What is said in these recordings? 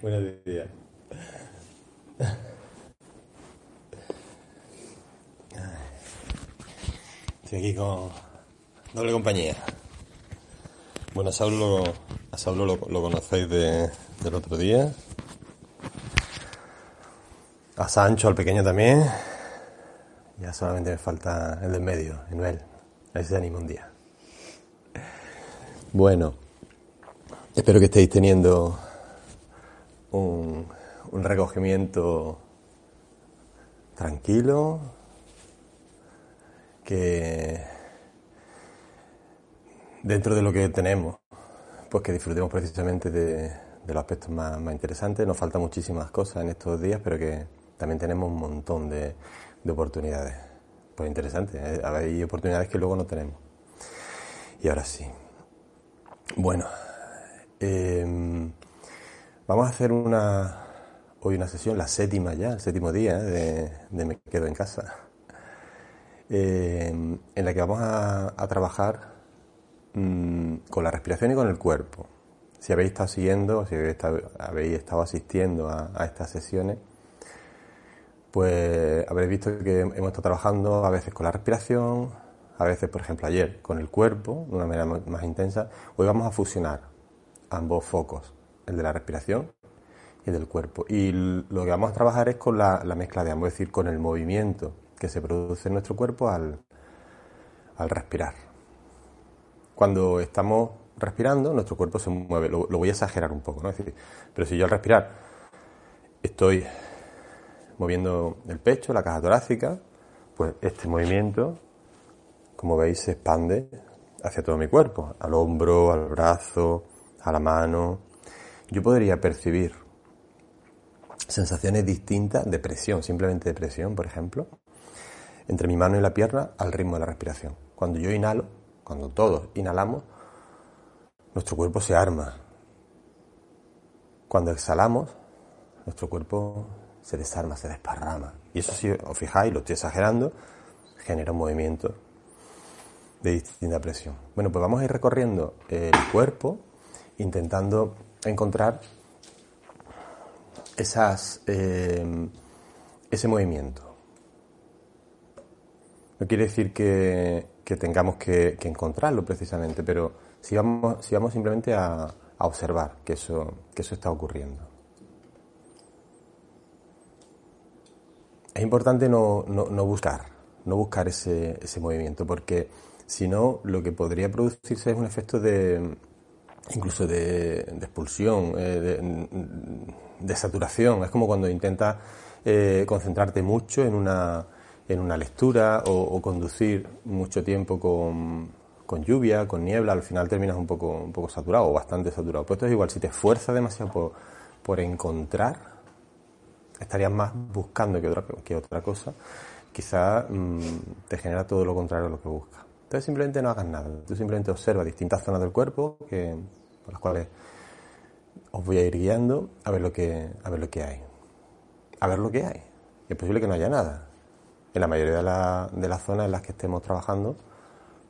Buenos días. Estoy aquí con doble compañía. Bueno, a Saulo, a Saulo lo, conocéis de- del otro día. A Sancho, al pequeño también. Ya solamente me falta el del medio, Enuel. A ver si se un día. Bueno, espero que estéis teniendo un, recogimiento tranquilo, que dentro de lo que tenemos, pues que disfrutemos precisamente de, los aspectos más, interesantes. Nos faltan muchísimas cosas en estos días, pero que también tenemos un montón de, de oportunidades. Pues interesante, ¿eh? hay oportunidades que luego no tenemos. Y ahora sí. Bueno, em, Vamos a hacer una hoy una sesión, la séptima ya, el séptimo día ¿eh? de, de Me Quedo en Casa, eh, en la que vamos a, a trabajar mm, con la respiración y con el cuerpo. Si habéis estado siguiendo, si habéis estado, habéis estado asistiendo a, a estas sesiones, pues habréis visto que hemos estado trabajando a veces con la respiración, a veces, por ejemplo, ayer con el cuerpo, de una manera más intensa. Hoy vamos a fusionar ambos focos, el de la respiración y el del cuerpo. Y lo que vamos a trabajar es con la, la mezcla de ambos, es decir, con el movimiento que se produce en nuestro cuerpo al, al respirar. Cuando estamos respirando, nuestro cuerpo se mueve. Lo, lo voy a exagerar un poco, ¿no? Es decir, pero si yo al respirar estoy moviendo el pecho, la caja torácica, pues este movimiento, como veis, se expande hacia todo mi cuerpo, al hombro, al brazo, a la mano. Yo podría percibir sensaciones distintas de presión, simplemente de presión, por ejemplo, entre mi mano y la pierna al ritmo de la respiración. Cuando yo inhalo, cuando todos inhalamos, nuestro cuerpo se arma. Cuando exhalamos, nuestro cuerpo se desarma, se desparrama. Y eso, si os fijáis, lo estoy exagerando, genera un movimiento de distinta presión. Bueno, pues vamos a ir recorriendo el cuerpo intentando encontrar esas, eh, ese movimiento. No quiere decir que, tengamos que, que encontrarlo precisamente, pero si vamos, si vamos simplemente a, a observar que eso, que eso está ocurriendo. Es importante no, no, no buscar, no buscar ese, ese movimiento, porque si no, lo que podría producirse es un efecto de incluso de, expulsión, eh, de, saturación. Es como cuando intentas eh, concentrarte mucho en una, en una lectura o, conducir mucho tiempo con, con lluvia, con niebla, al final terminas un poco, un poco saturado o bastante saturado. Pues esto es igual, si te esfuerzas demasiado por, por encontrar estarías más buscando que otra, que otra cosa, quizá mm, te genera todo lo contrario a lo que buscas. Entonces simplemente no hagas nada, tú simplemente observa distintas zonas del cuerpo que, por las cuales os voy a ir guiando a ver lo que, a ver lo que hay. A ver lo que hay. Es posible que no haya nada. En la mayoría de, la, de las zonas en las que estemos trabajando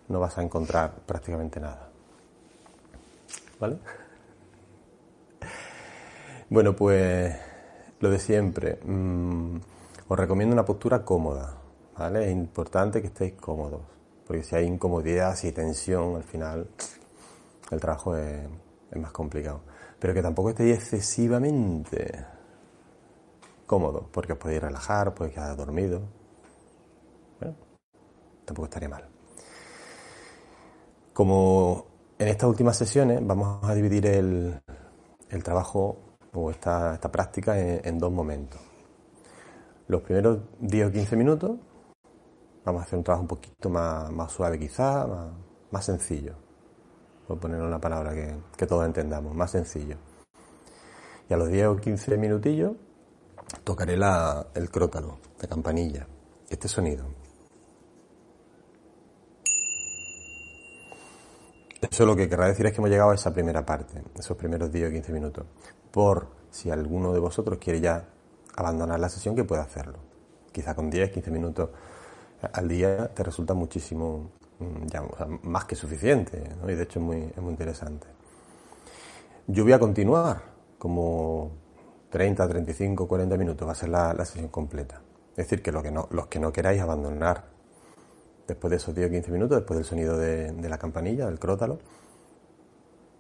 no vas a encontrar prácticamente nada. ¿Vale? Bueno, pues lo de siempre. Mm, os recomiendo una postura cómoda. ¿vale? Es importante que estéis cómodos. Porque si hay incomodidad, si hay tensión, al final el trabajo es, más complicado. Pero que tampoco estéis excesivamente cómodos, porque os podéis relajar, podéis quedar dormido. Bueno, tampoco estaría mal. Como en estas últimas sesiones vamos a dividir el, trabajo o esta práctica en, dos momentos. Los primeros 10 o 15 minutos vamos a hacer un trabajo un poquito más, suave quizá, más, sencillo. Por poner una palabra que, todos entendamos, más sencillo. Y a los 10 o 15 minutillos tocaré el crótalo, la campanilla, este sonido. Eso lo que querrá decir es que hemos llegado a esa primera parte, esos primeros 10 o 15 minutos. Por si alguno de vosotros quiere ya abandonar la sesión, que pueda hacerlo. Quizá con 10, 15 minutos al día te resulta muchísimo, mm, ya, más que suficiente, y de hecho es muy, es muy interesante. Yo voy a continuar como 30, 35, 40 minutos, va a ser la, sesión completa. Es decir, que, lo que no, los que no queráis abandonar después de esos 10 o 15 minutos, después del sonido de, la campanilla, del crótalo,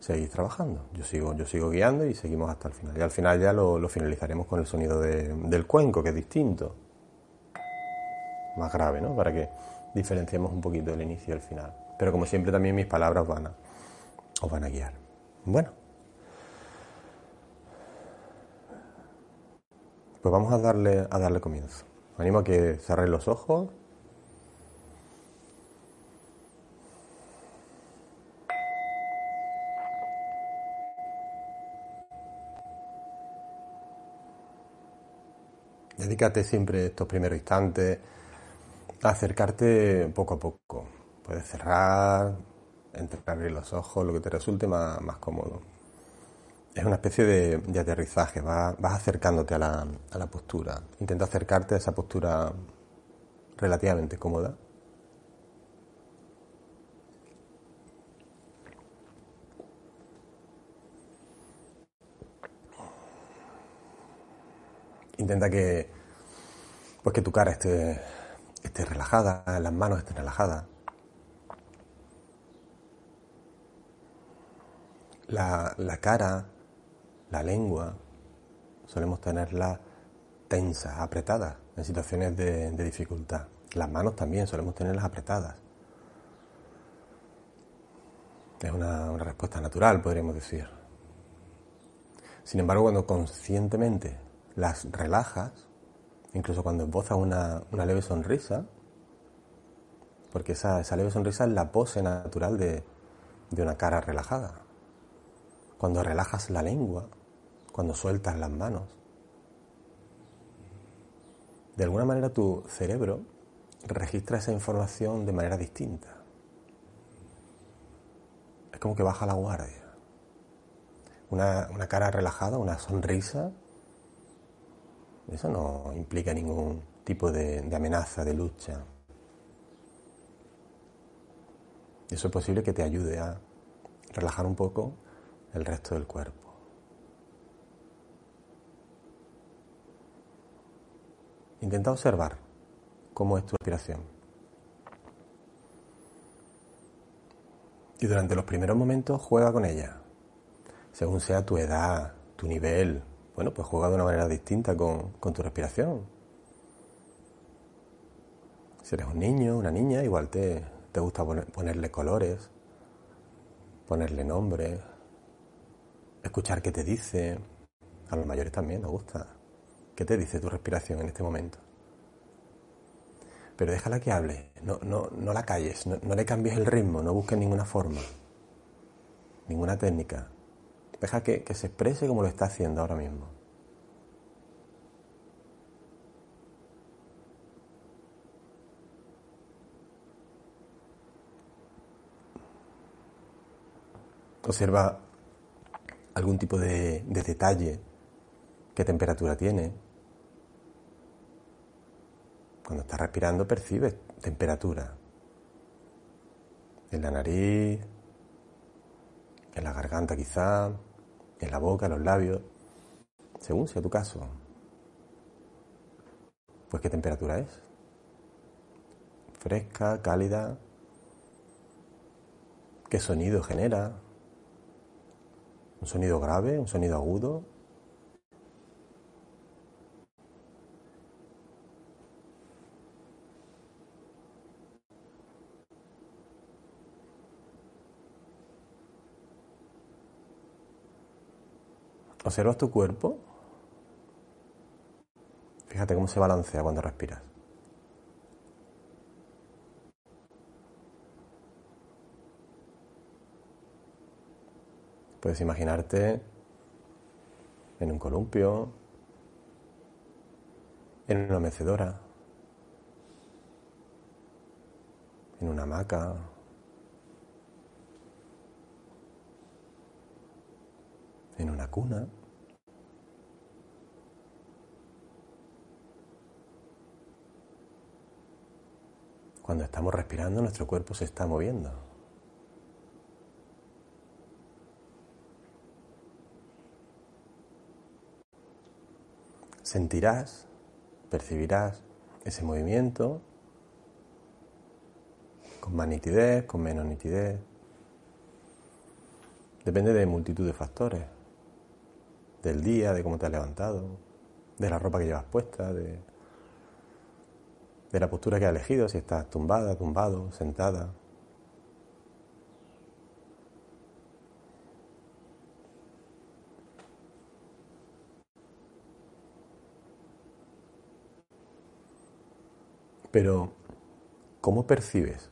seguís trabajando. Yo sigo, yo sigo guiando y seguimos hasta el final. Y al final ya lo, finalizaremos con el sonido del cuenco, que es distinto. Más grave, ¿no? Para que diferenciemos un poquito el inicio y el final. Pero como siempre también mis palabras van a, os van a guiar. Bueno. Pues vamos a darle, a darle comienzo. animo a que cerréis los ojos Dedícate siempre estos primeros instantes acercarte poco a poco. Puedes cerrar, abrir los ojos, lo que te resulte más, cómodo. Es una especie de, aterrizaje, vas, acercándote a la, a la postura. Intenta acercarte a esa postura relativamente cómoda. Intenta que, pues que tu cara esté, esté relajada, las manos estén relajadas. La, cara, la lengua, solemos tenerla tensa, apretada en situaciones de, dificultad. Las manos también solemos tenerlas apretadas. Es una, una respuesta natural, podríamos decir. Sin embargo, cuando conscientemente las relajas, incluso cuando esbozas una, una leve sonrisa, porque esa, esa, leve sonrisa es la pose natural de, de una cara relajada. Cuando relajas la lengua, cuando sueltas las manos, de alguna manera tu cerebro registra esa información de manera distinta. Es como que baja la guardia. Una, una cara relajada, una sonrisa, eso no implica ningún tipo de, amenaza, de lucha. Eso es posible que te ayude a relajar un poco el resto del cuerpo. Intenta observar cómo es tu respiración. Y durante los primeros momentos juega con ella, según sea tu edad, tu nivel, bueno, pues juega de una manera distinta con, tu respiración. Si eres un niño, una niña, igual te, te gusta ponerle colores, ponerle nombre, escuchar qué te dice. A los mayores también nos gusta. ¿Qué te dice tu respiración en este momento? Pero déjala que hable, no, no, no la calles, no, no le cambies el ritmo, no busques ninguna forma, ninguna técnica. Deja que, se exprese como lo está haciendo ahora mismo. Observa algún tipo de, detalle, qué temperatura tiene. Cuando estás respirando percibes temperatura en la nariz, en la garganta quizá, en la boca, en los labios, según sea tu caso. Pues qué temperatura es. Fresca, cálida. ¿Qué sonido genera? ¿Un sonido grave? ¿Un sonido agudo? ¿Observas tu cuerpo? Fíjate cómo se balancea cuando respiras. Puedes imaginarte en un columpio, en una mecedora, en una hamaca, en una cuna. Cuando estamos respirando, nuestro cuerpo se está moviendo. Sentirás, percibirás ese movimiento con más nitidez, con menos nitidez. Depende de multitud de factores. Del día, de cómo te has levantado, de la ropa que llevas puesta, de de la postura que has elegido, si estás tumbada, tumbado, sentada. Pero, ¿cómo percibes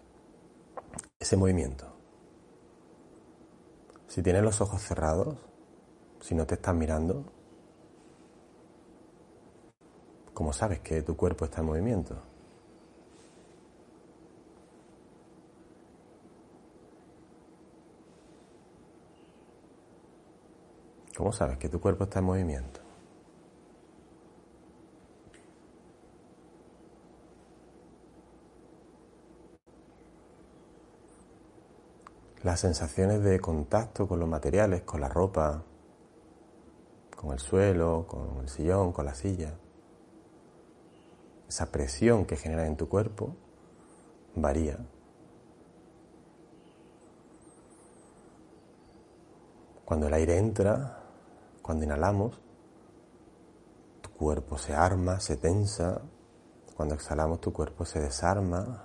ese movimiento? Si tienes los ojos cerrados, si no te estás mirando, ¿cómo sabes que tu cuerpo está en movimiento? ¿Cómo sabes que tu cuerpo está en movimiento? Las sensaciones de contacto con los materiales, con la ropa, con el suelo, con el sillón, con la silla. Esa presión que genera en tu cuerpo varía. Cuando el aire entra, cuando inhalamos, tu cuerpo se arma, se tensa. Cuando exhalamos, tu cuerpo se desarma.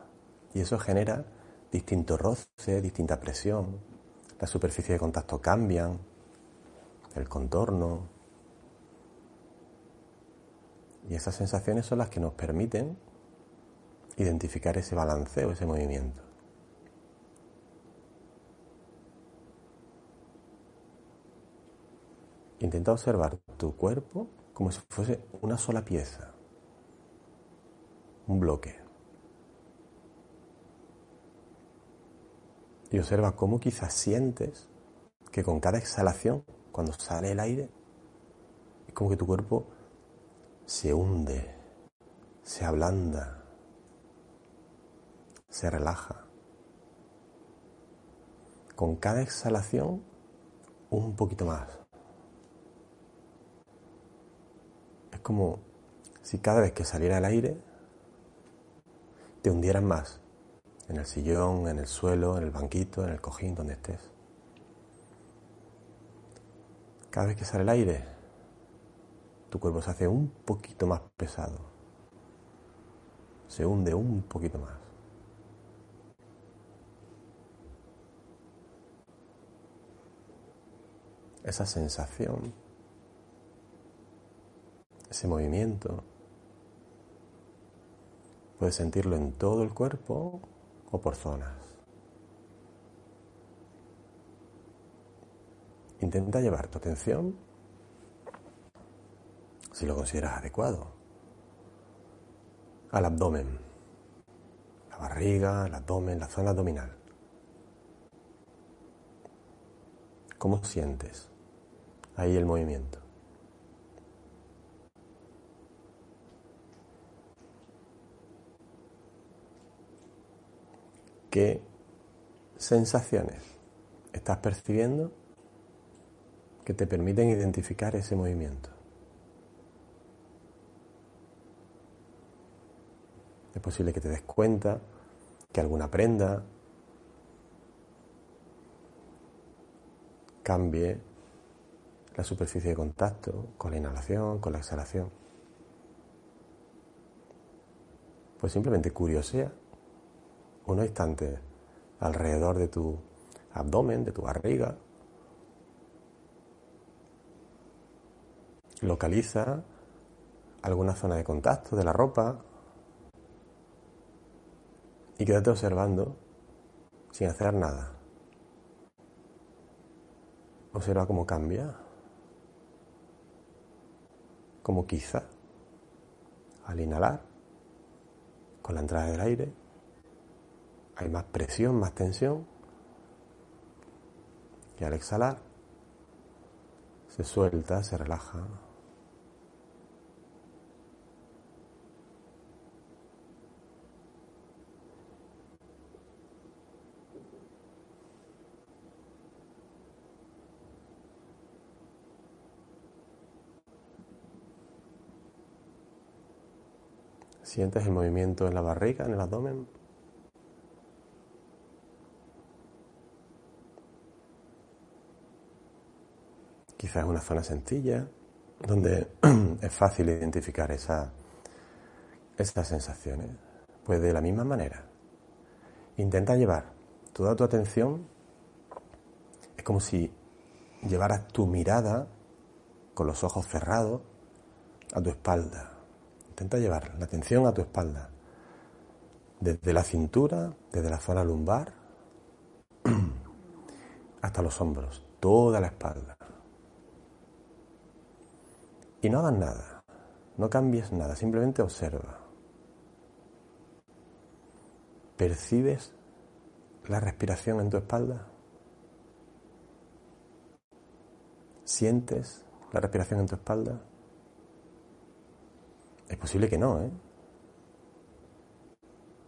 Y eso genera distintos roces, distinta presión. Las superficies de contacto cambian, el contorno. Y esas sensaciones son las que nos permiten identificar ese balanceo, ese movimiento. Intenta observar tu cuerpo como si fuese una sola pieza, un bloque. Y observa cómo quizás sientes que con cada exhalación, cuando sale el aire, es como que tu cuerpo se hunde, se ablanda, se relaja. Con cada exhalación, un poquito más. Como si cada vez que saliera el aire te hundieran más en el sillón, en el suelo, en el banquito, en el cojín, donde estés. Cada vez que sale el aire, tu cuerpo se hace un poquito más pesado. Se hunde un poquito más. Esa sensación ese movimiento. Puedes sentirlo en todo el cuerpo o por zonas. Intenta llevar tu atención, si lo consideras adecuado, al abdomen, la barriga, el abdomen, la zona abdominal. ¿Cómo sientes ahí el movimiento? ¿Qué sensaciones estás percibiendo que te permiten identificar ese movimiento? Es posible que te des cuenta que alguna prenda cambie la superficie de contacto con la inhalación, con la exhalación. Pues simplemente curiosea unos instantes alrededor de tu abdomen, de tu barriga. Localiza alguna zona de contacto de la ropa y quédate observando sin hacer nada. Observa cómo cambia, como quizá al inhalar con la entrada del aire hay más presión, más tensión. Y al exhalar se suelta, se relaja. ¿Sientes el movimiento en la barriga, en el abdomen? Quizás una zona sencilla, donde es fácil identificar esa, esas sensaciones. Pues de la misma manera, intenta llevar toda tu atención, es como si llevaras tu mirada con los ojos cerrados a tu espalda. Intenta llevar la atención a tu espalda, desde la cintura, desde la zona lumbar, hasta los hombros, toda la espalda. Y no hagas nada, no cambies nada, simplemente observa. ¿Percibes la respiración en tu espalda? ¿Sientes la respiración en tu espalda? Es posible que no, ¿eh?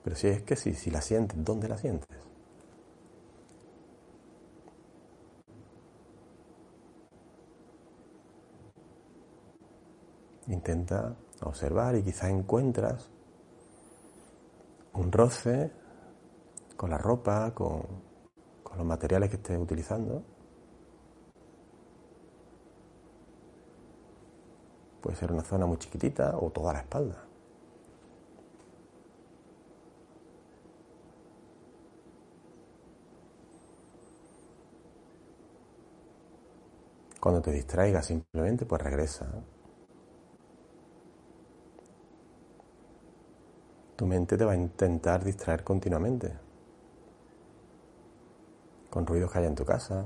Pero si es que sí, si la sientes, ¿dónde la sientes? Intenta observar y quizá encuentras un roce con la ropa, con, con los materiales que estés utilizando. Puede ser una zona muy chiquitita o toda la espalda. Cuando te distraigas simplemente, pues regresa. Tu mente te va a intentar distraer continuamente. Con ruidos que haya en tu casa.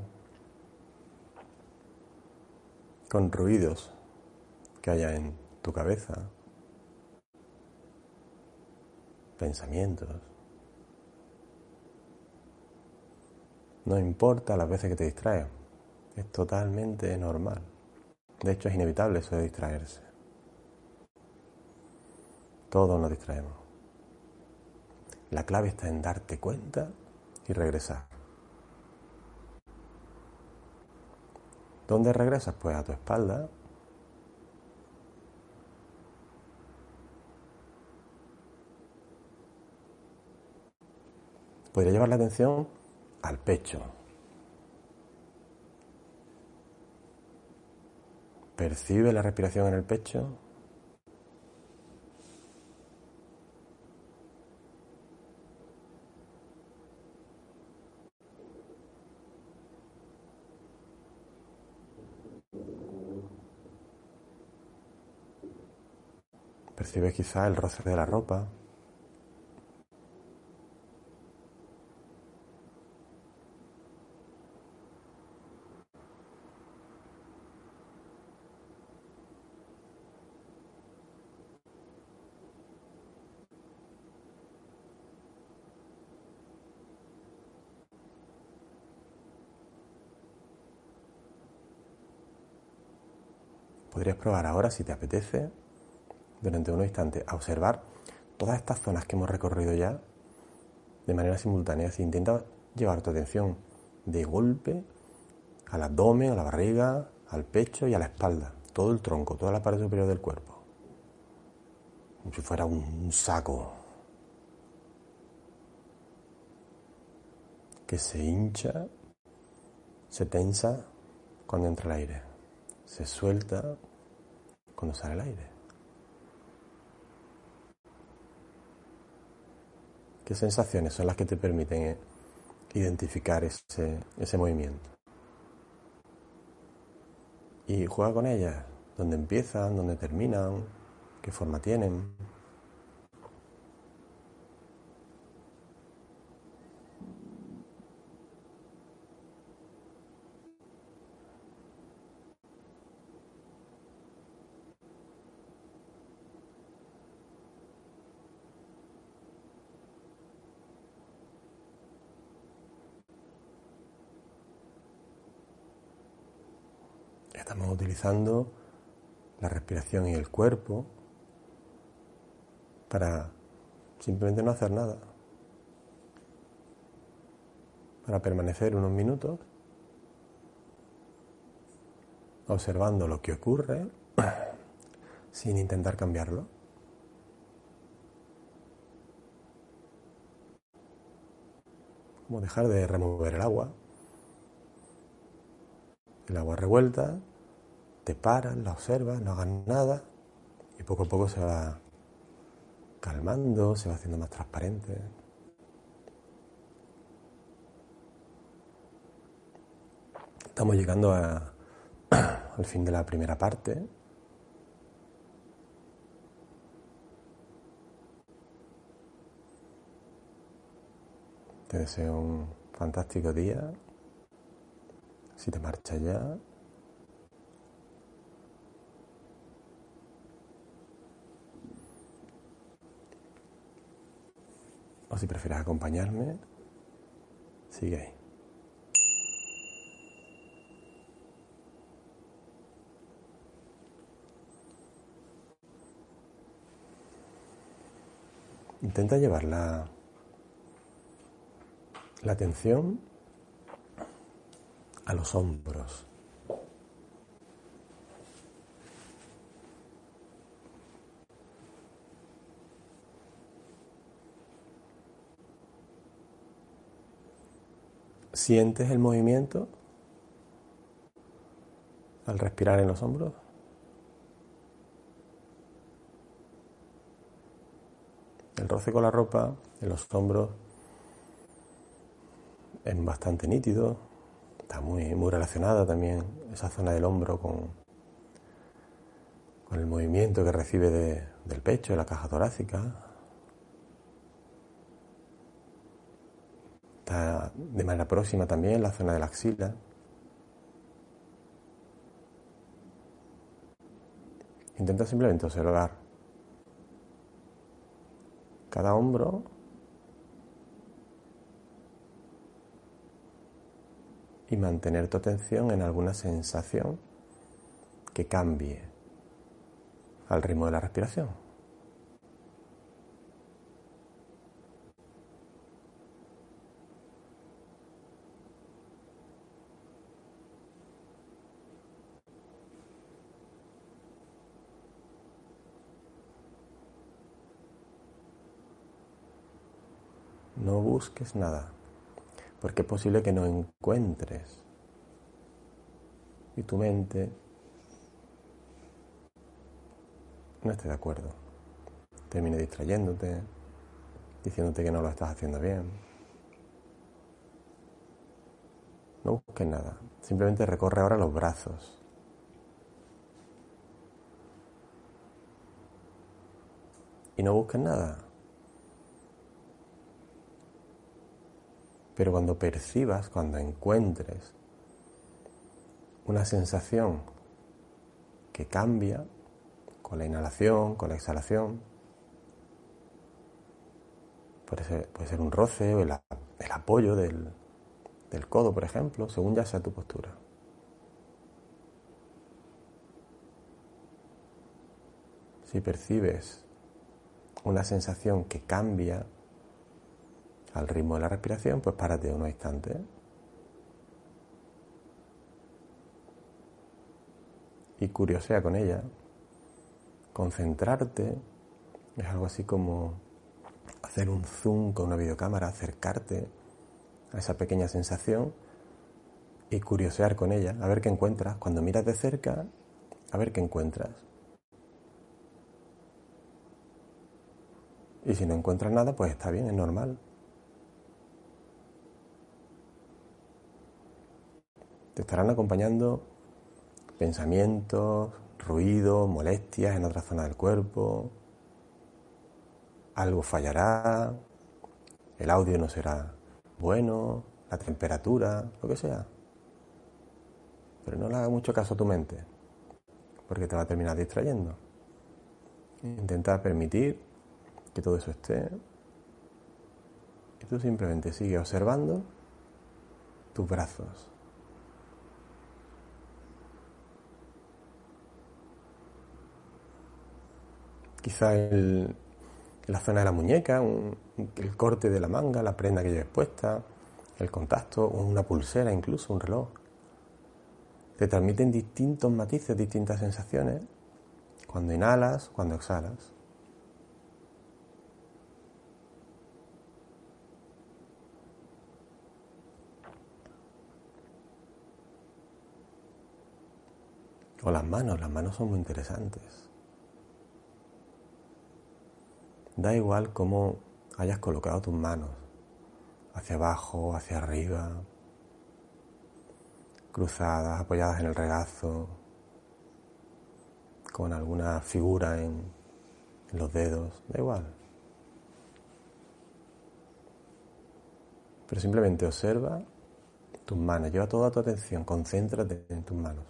Con ruidos que haya en tu cabeza. Pensamientos. No importa las veces que te distraes. Es totalmente normal. De hecho, es inevitable eso de distraerse. Todos nos distraemos. La clave está en darte cuenta y regresar. ¿Dónde regresas? Pues a tu espalda. Podría llevar la atención al pecho. Percibe la respiración en el pecho. Percibe quizá el roce de la ropa. Podrías probar ahora si te apetece durante unos instantes, a observar todas estas zonas que hemos recorrido ya de manera simultánea. Si intenta llevar tu atención de golpe al abdomen, a la barriga, al pecho y a la espalda, todo el tronco, toda la parte superior del cuerpo. Como si fuera un saco que se hincha, se tensa cuando entra el aire, se suelta cuando sale el aire. ¿Qué sensaciones son las que te permiten identificar ese, ese movimiento? Y juega con ellas, dónde empiezan, dónde terminan, qué forma tienen. Estamos utilizando la respiración y el cuerpo para simplemente no hacer nada, para permanecer unos minutos observando lo que ocurre sin intentar cambiarlo. Como dejar de remover el agua. El agua revuelta te paras, la observas, no hagas nada y poco a poco se va calmando, se va haciendo más transparente. Estamos llegando al fin de la primera parte. Te deseo un fantástico día. Si te marchas ya, O si prefieres acompañarme, sigue ahí. Intenta llevar la, la atención a los hombros. ¿Sientes el movimiento al respirar en los hombros? El roce con la ropa en los hombros es bastante nítido, está muy, muy relacionada también esa zona del hombro con, con el movimiento que recibe del pecho, de la caja torácica. Está de manera próxima también la zona de la axila. Intenta simplemente observar cada hombro y mantener tu atención en alguna sensación que cambie al ritmo de la respiración. No busques nada, porque es posible que no encuentres. Y tu mente no esté de acuerdo. Termine distrayéndote, diciéndote que no lo estás haciendo bien. No busques nada. Simplemente recorre ahora los brazos. Y no busques nada. Pero cuando percibas, cuando encuentres una sensación que cambia con la inhalación, con la exhalación, puede ser, un roce o el, apoyo del codo, por ejemplo, según ya sea tu postura. si percibes una sensación que cambia al ritmo de la respiración, pues párate unos instantes. Y curiosea con ella. Concentrarte es algo así como hacer un zoom con una videocámara, acercarte a esa pequeña sensación y curiosear con ella, a ver qué encuentras. Cuando miras de cerca, a ver qué encuentras. Y si no encuentras nada, pues está bien, es normal. Te estarán acompañando pensamientos, ruidos, molestias en otra zona del cuerpo. Algo fallará, el audio no será bueno, la temperatura, lo que sea. Pero no le haga mucho caso a tu mente, porque te va a terminar distrayendo. Intenta permitir que todo eso esté. Y tú simplemente sigue observando tus brazos. Quizá el, la zona de la muñeca, el corte de la manga, la prenda que lleves puesta, el contacto, una pulsera, incluso un reloj. Te transmiten distintos matices, distintas sensaciones cuando inhalas, cuando exhalas. O las manos, las manos son muy interesantes. Da igual cómo hayas colocado tus manos, hacia abajo, hacia arriba, cruzadas, apoyadas en el regazo, con alguna figura en, los dedos, da igual. Pero simplemente observa tus manos, lleva toda tu atención, concéntrate en tus manos.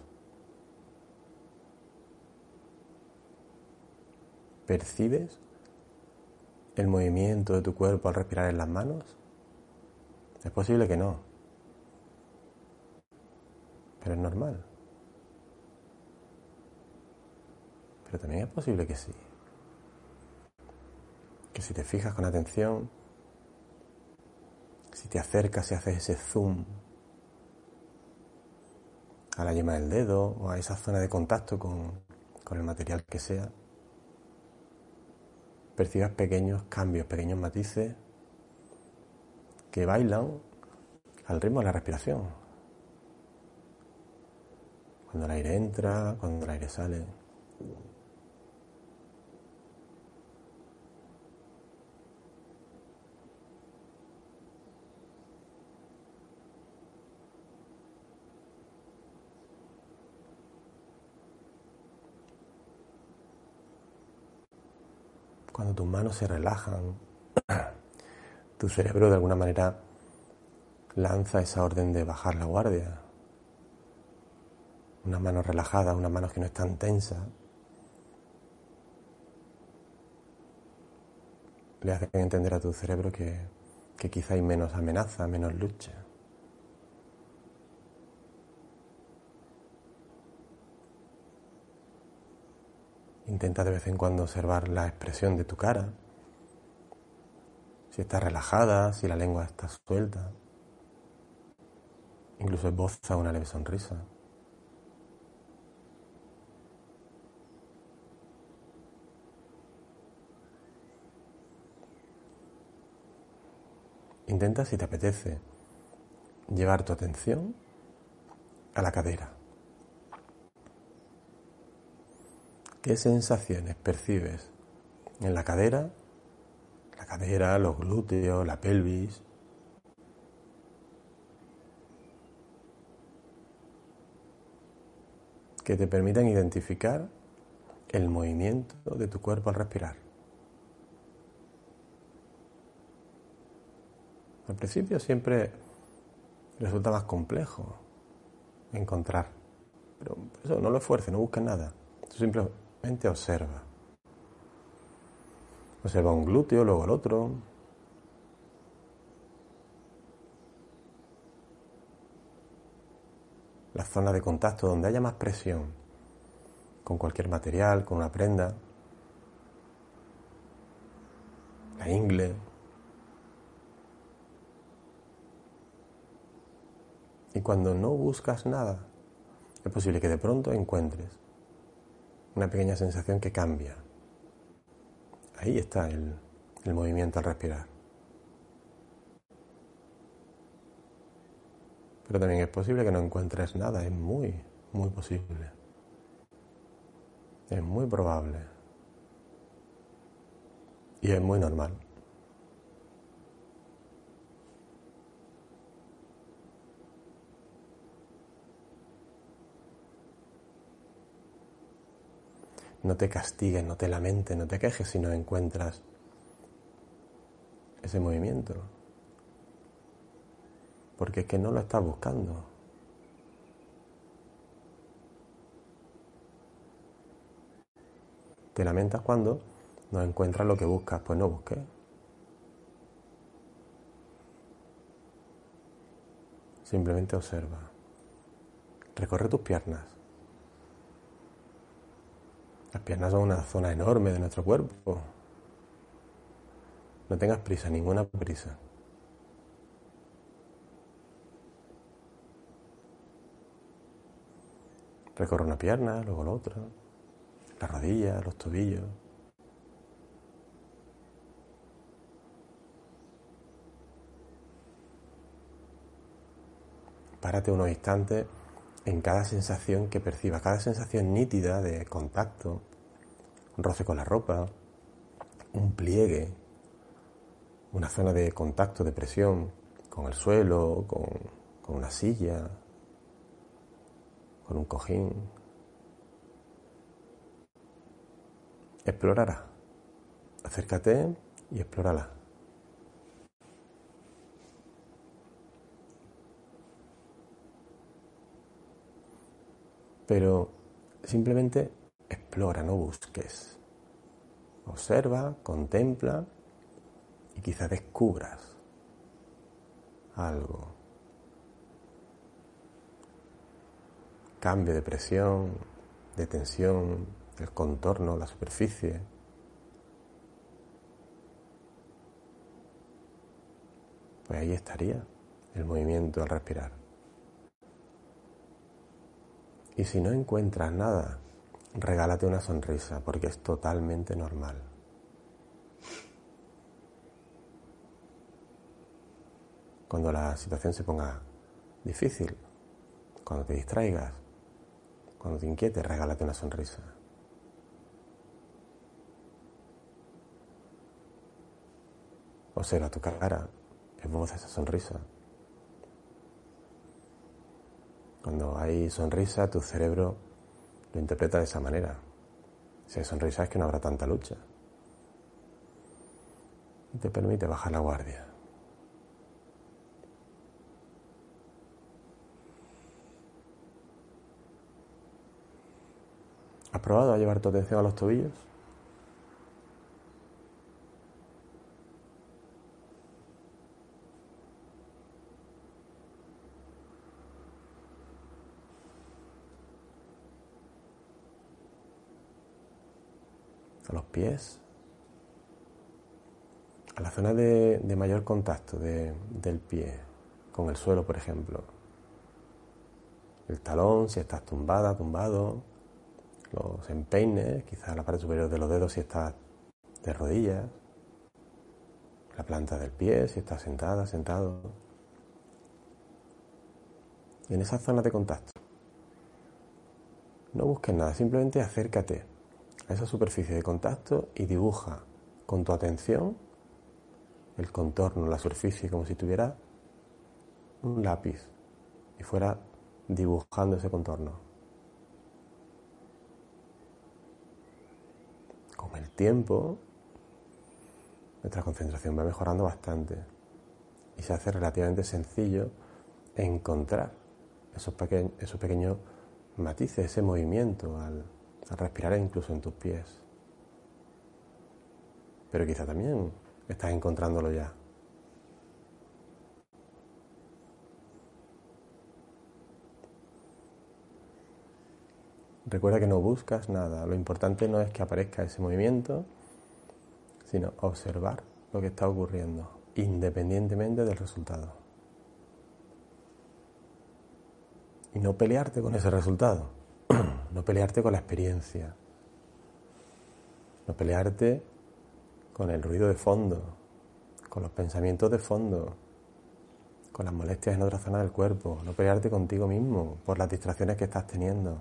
¿Percibes el movimiento de tu cuerpo al respirar en las manos? Es posible que no. Pero es normal. Pero también es posible que sí. Que si te fijas con atención, si te acercas y haces ese zoom a la yema del dedo o a esa zona de contacto con, con el material que sea, percibas pequeños cambios, pequeños matices que bailan al ritmo de la respiración. Cuando el aire entra, cuando el aire sale. Cuando tus manos se relajan, tu cerebro de alguna manera lanza esa orden de bajar la guardia. Unas manos relajadas, unas manos que no están tensas, le hacen entender a tu cerebro que, que quizá hay menos amenaza, menos lucha. Intenta de vez en cuando observar la expresión de tu cara, si está relajada, si la lengua está suelta. Incluso esboza una leve sonrisa. Intenta, si te apetece, llevar tu atención a la cadera. ¿Qué sensaciones percibes en la cadera? La cadera, los glúteos, la pelvis. Que te permitan identificar el movimiento de tu cuerpo al respirar. Al principio siempre resulta más complejo encontrar, pero eso no lo esfuerces, no busques nada. Tú simplemente observa. Observa un glúteo, luego el otro. La zona de contacto donde haya más presión con cualquier material, con una prenda. la ingle. Y cuando no buscas nada, es posible que de pronto encuentres una pequeña sensación que cambia. Ahí está el, movimiento al respirar. Pero también es posible que no encuentres nada, es muy, muy posible. Es muy probable. Y es muy normal. No te castigues, no te lamentes, no te quejes si no encuentras ese movimiento. Porque es que no lo estás buscando. Te lamentas cuando no encuentras lo que buscas, pues no busques. Simplemente observa. Recorre tus piernas. Las piernas son una zona enorme de nuestro cuerpo. No tengas prisa, ninguna prisa. Recorre una pierna, luego la otra, la rodilla, los tobillos. Párate unos instantes en cada sensación que percibas, cada sensación nítida de contacto, un roce con la ropa, un pliegue, una zona de contacto, de presión con el suelo, con, una silla, con un cojín. Explórala. Acércate y explórala. Pero simplemente explora, no busques. Observa, contempla y quizá descubras algo. Cambio de presión, de tensión, el contorno, la superficie. Pues ahí estaría el movimiento al respirar. Y si no encuentras nada, regálate una sonrisa porque es totalmente normal. Cuando la situación se ponga difícil, cuando te distraigas, cuando te inquietes, regálate una sonrisa. Observa tu cara, voz esa sonrisa. Cuando hay sonrisa, tu cerebro lo interpreta de esa manera. Si hay sonrisa es que no habrá tanta lucha. Y te permite bajar la guardia. ¿Has probado a llevar tu atención a los tobillos? A los pies, a la zona de, mayor contacto del pie con el suelo, por ejemplo. El talón, si estás tumbada, tumbado, los empeines, quizás la parte superior de los dedos si estás de rodillas, la planta del pie si estás sentada, sentado. Y en esa zona de contacto. No busques nada, simplemente acércate a esa superficie de contacto y dibuja con tu atención el contorno, la superficie, como si tuviera un lápiz y fuera dibujando ese contorno. Con el tiempo, nuestra concentración va mejorando bastante y se hace relativamente sencillo encontrar esos, esos pequeños matices, ese movimiento al, respirar incluso en tus pies. Pero quizá también estás encontrándolo ya. Recuerda que no buscas nada. Lo importante no es que aparezca ese movimiento, sino observar lo que está ocurriendo, independientemente del resultado. Y no pelearte con ese resultado, no pelearte con la experiencia, no pelearte con el ruido de fondo, con los pensamientos de fondo, con las molestias en otra zona del cuerpo, no pelearte contigo mismo por las distracciones que estás teniendo,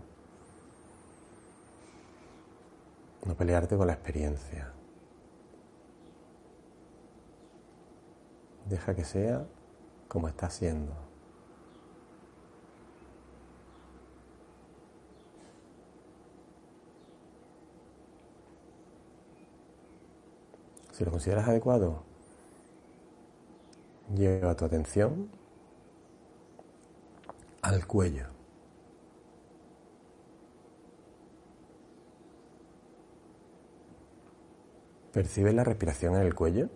no pelearte con la experiencia. Deja que sea como está siendo. Si lo consideras adecuado, lleva tu atención al cuello. ¿Percibes la respiración en el cuello?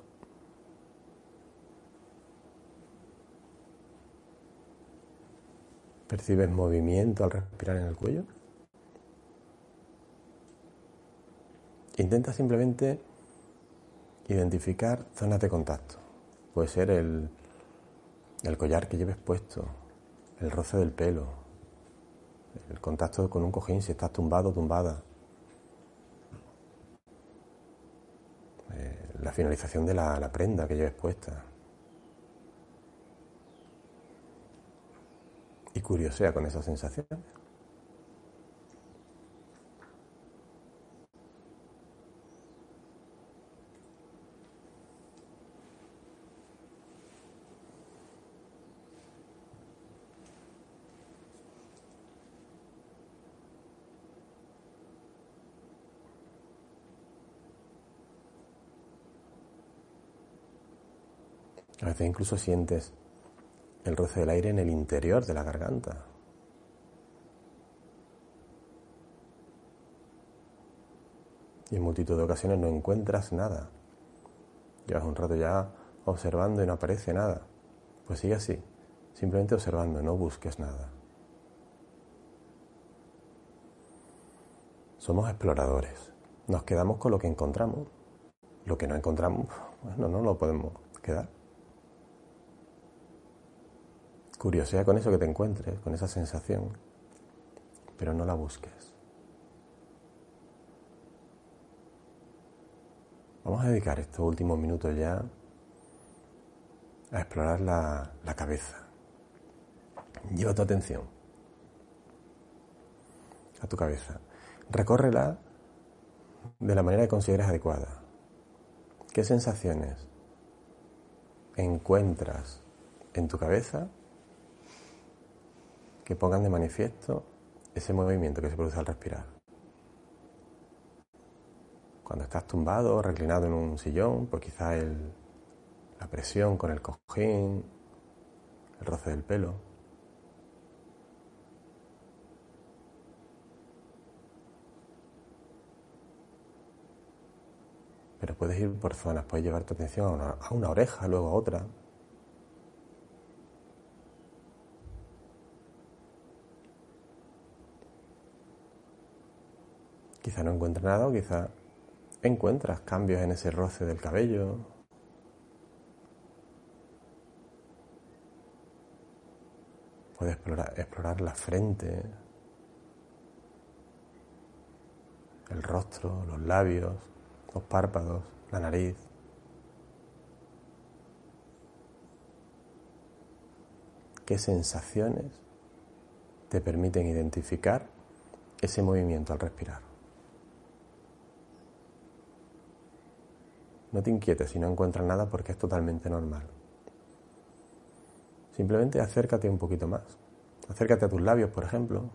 ¿Percibes movimiento al respirar en el cuello? Intenta simplemente identificar zonas de contacto. Puede ser el, el collar que lleves puesto, el roce del pelo, el contacto con un cojín si estás tumbado o tumbada, eh, la finalización de la, la prenda que lleves puesta. y curiosea con esas sensaciones. Incluso sientes el roce del aire en el interior de la garganta. Y en multitud de ocasiones no encuentras nada. Llevas un rato ya observando y no aparece nada. Pues sigue así, simplemente observando, no busques nada. Somos exploradores. Nos quedamos con lo que encontramos. Lo que no encontramos, bueno, no lo podemos quedar. Curiosidad con eso que te encuentres, con esa sensación, pero no la busques. Vamos a dedicar estos últimos minutos ya a explorar la, la cabeza. Lleva tu atención a tu cabeza. Recórrela de la manera que consideres adecuada. ¿Qué sensaciones encuentras en tu cabeza que pongan de manifiesto ese movimiento que se produce al respirar. Cuando estás tumbado o reclinado en un sillón, pues quizá la presión con el cojín, el roce del pelo. Pero puedes ir por zonas, puedes llevar tu atención a una oreja, luego a otra, Quizá no encuentres nada o quizá encuentras cambios en ese roce del cabello. Puedes explorar, explorar la frente, el rostro, los labios, los párpados, la nariz. ¿Qué sensaciones te permiten identificar ese movimiento al respirar? No te inquietes si no encuentras nada porque es totalmente normal. Simplemente acércate un poquito más. Acércate a tus labios, por ejemplo.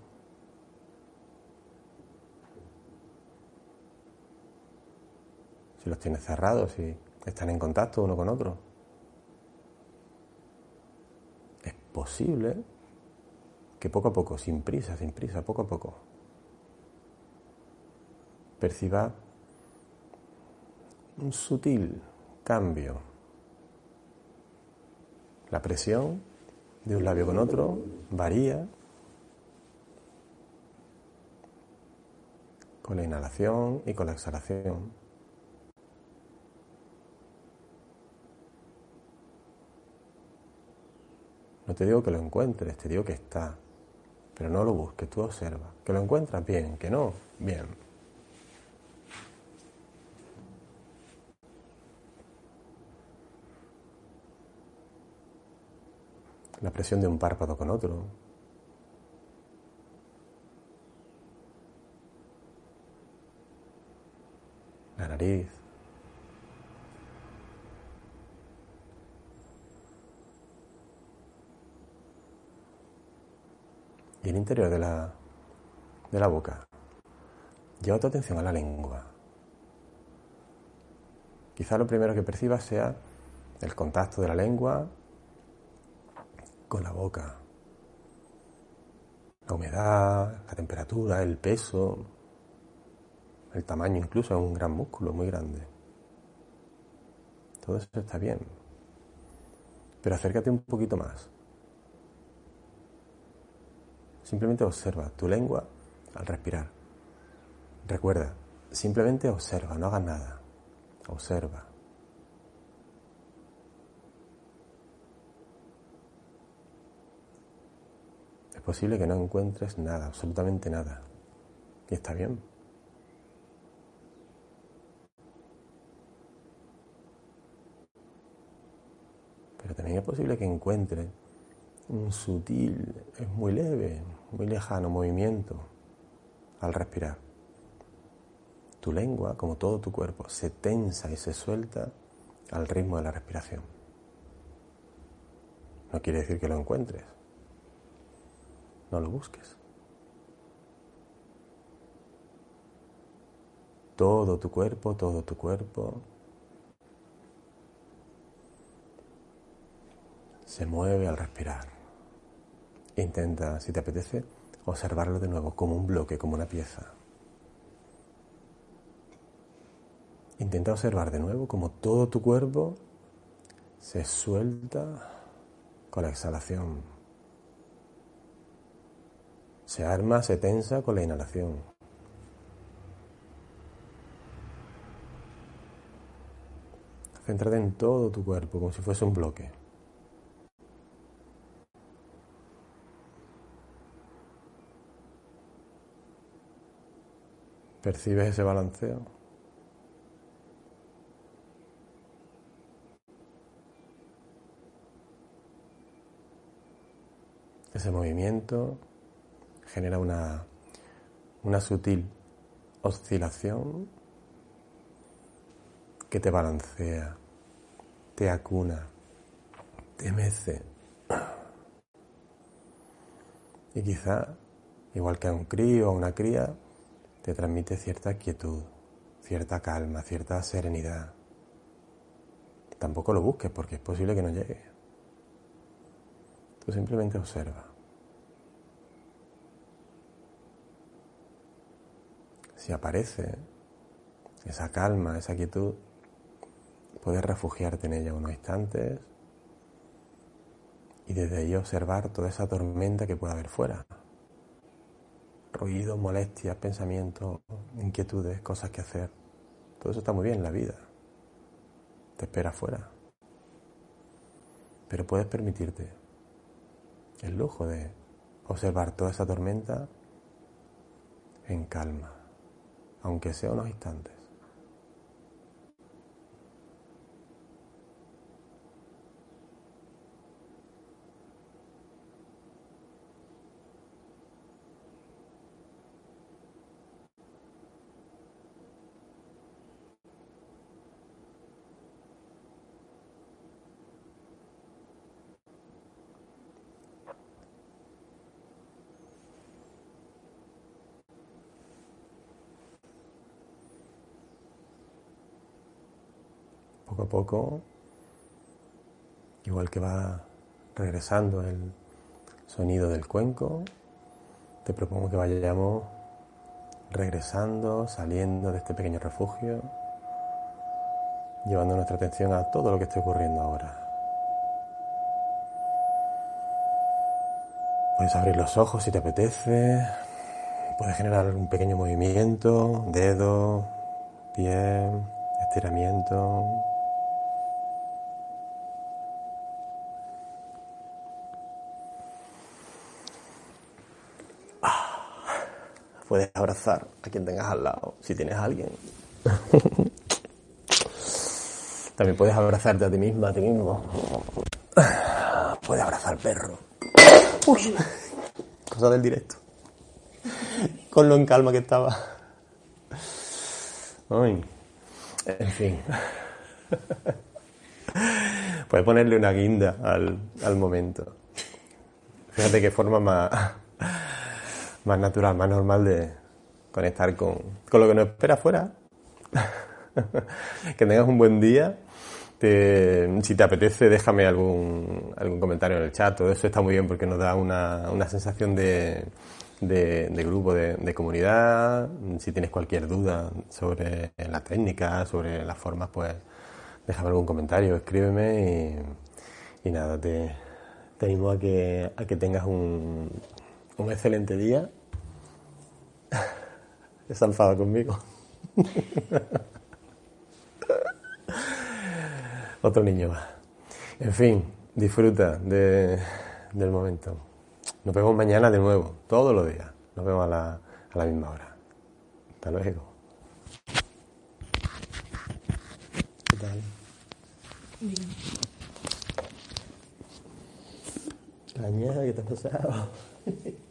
Si los tienes cerrados, y están en contacto uno con otro. Es posible que poco a poco, sin prisa, sin prisa, poco a poco, perciba un sutil cambio. La presión de un labio con otro varía con la inhalación y con la exhalación. No te digo que lo encuentres, te digo que está, pero no lo busques, tú observa. Que lo encuentras bien, que no, bien. La presión de un párpado con otro. La nariz. y el interior de la, de la boca. Lleva tu atención a la lengua. Quizá lo primero que percibas sea el contacto de la lengua con la boca. La humedad, la temperatura, el peso, el tamaño incluso es un gran músculo muy grande. Todo eso está bien. Pero acércate un poquito más. Simplemente observa tu lengua al respirar. Recuerda, simplemente observa, no hagas nada. Observa. Posible que no encuentres nada, absolutamente nada. Y está bien. Pero también es posible que encuentres un sutil, es muy leve, muy lejano movimiento al respirar. Tu lengua, como todo tu cuerpo, se tensa y se suelta al ritmo de la respiración. No quiere decir que lo encuentres. No lo busques. Todo tu cuerpo, todo tu cuerpo se mueve al respirar. Intenta, si te apetece, observarlo de nuevo como un bloque, como una pieza. Intenta observar de nuevo como todo tu cuerpo se suelta con la exhalación. Se arma, se tensa con la inhalación. Céntrate en todo tu cuerpo como si fuese un bloque. ¿Percibes ese balanceo? Ese movimiento genera una, una sutil oscilación que te balancea, te acuna, te mece. Y quizá, igual que a un crío o a una cría, te transmite cierta quietud, cierta calma, cierta serenidad. Tampoco lo busques porque es posible que no llegue. Tú simplemente observa. Si aparece esa calma, esa quietud, puedes refugiarte en ella unos instantes y desde ahí observar toda esa tormenta que pueda haber fuera ruidos, molestias, pensamientos, inquietudes, cosas que hacer. Todo eso está muy bien en la vida. Te espera afuera. Pero puedes permitirte el lujo de observar toda esa tormenta en calma, aunque sea unos instantes. poco a poco, igual que va regresando el sonido del cuenco, te propongo que vayamos regresando, saliendo de este pequeño refugio, llevando nuestra atención a todo lo que esté ocurriendo ahora. Puedes abrir los ojos si te apetece, puedes generar un pequeño movimiento, dedo, pie, estiramiento, puedes abrazar a quien tengas al lado, si tienes a alguien. También puedes abrazarte a ti misma, a ti mismo. Puedes abrazar al perro. Uy, cosa del directo. Con lo en calma que estaba. Ay. En fin. Puedes ponerle una guinda al, al momento. Fíjate qué forma más, más natural, más normal de conectar con, con lo que nos espera afuera. que tengas un buen día. si te apetece, déjame algún, algún comentario en el chat. Todo eso está muy bien porque nos da una, una sensación de, de, grupo, de, de, comunidad. Si tienes cualquier duda sobre la técnica, sobre las formas, pues déjame algún comentario, escríbeme y, y nada, te, te animo a que, a que tengas un, un excelente día. Está enfadado conmigo. Otro niño más. En fin, disfruta de, del momento. Nos vemos mañana de nuevo, todos los días. Nos vemos a la, a la misma hora. Hasta luego. ¿Qué tal? Bien. ¿qué te ha pasado?